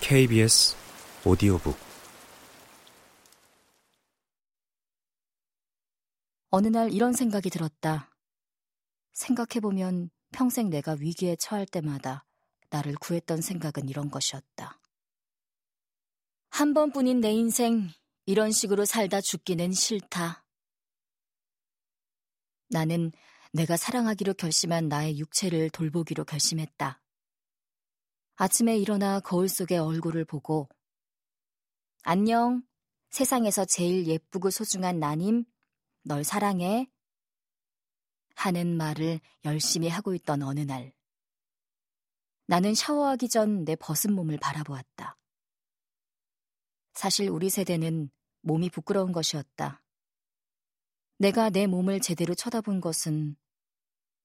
KBS 오디오북 어느 날 이런 생각이 들었다. 생각해보면 평생 내가 위기에 처할 때마다 나를 구했던 생각은 이런 것이었다. 한 번뿐인 내 인생, 이런 식으로 살다 죽기는 싫다. 나는 내가 사랑하기로 결심한 나의 육체를 돌보기로 결심했다. 아침에 일어나 거울 속의 얼굴을 보고 안녕. 세상에서 제일 예쁘고 소중한 나님, 널 사랑해. 하는 말을 열심히 하고 있던 어느 날. 나는 샤워하기 전 내 벗은 몸을 바라보았다. 사실 우리 세대는 몸이 부끄러운 것이었다. 내가 내 몸을 제대로 쳐다본 것은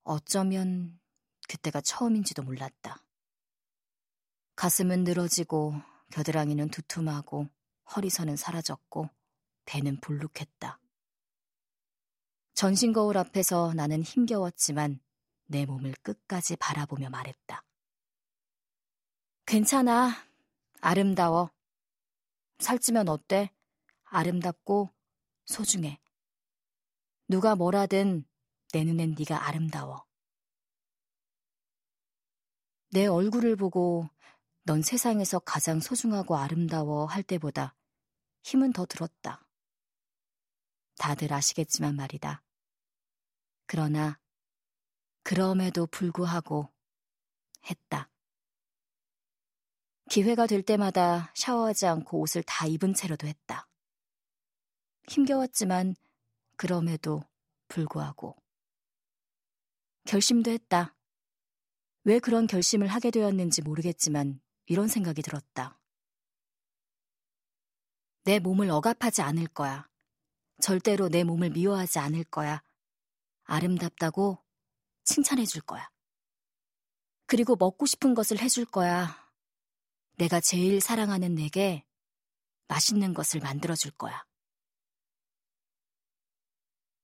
어쩌면 그때가 처음인지도 몰랐다. 가슴은 늘어지고 겨드랑이는 두툼하고 허리선은 사라졌고 배는 볼룩했다. 전신 거울 앞에서 나는 힘겨웠지만 내 몸을 끝까지 바라보며 말했다. 괜찮아. 아름다워. 살찌면 어때? 아름답고 소중해. 누가 뭐라든 내 눈엔 네가 아름다워. 내 얼굴을 보고 넌 세상에서 가장 소중하고 아름다워 할 때보다 힘은 더 들었다. 다들 아시겠지만 말이다. 그러나 그럼에도 불구하고 했다. 기회가 될 때마다 샤워하지 않고 옷을 다 입은 채로도 했다. 힘겨웠지만 그럼에도 불구하고 결심도 했다. 왜 그런 결심을 하게 되었는지 모르겠지만 이런 생각이 들었다. 내 몸을 억압하지 않을 거야. 절대로 내 몸을 미워하지 않을 거야. 아름답다고 칭찬해 줄 거야. 그리고 먹고 싶은 것을 해줄 거야. 내가 제일 사랑하는 내게 맛있는 것을 만들어 줄 거야.